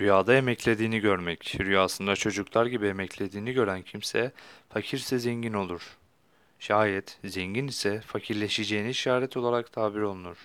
Rüyada emeklediğini görmek. Rüyasında çocuklar gibi emeklediğini gören kimse fakirse zengin olur. Şayet zengin ise fakirleşeceğini işaret olarak tabir olunur.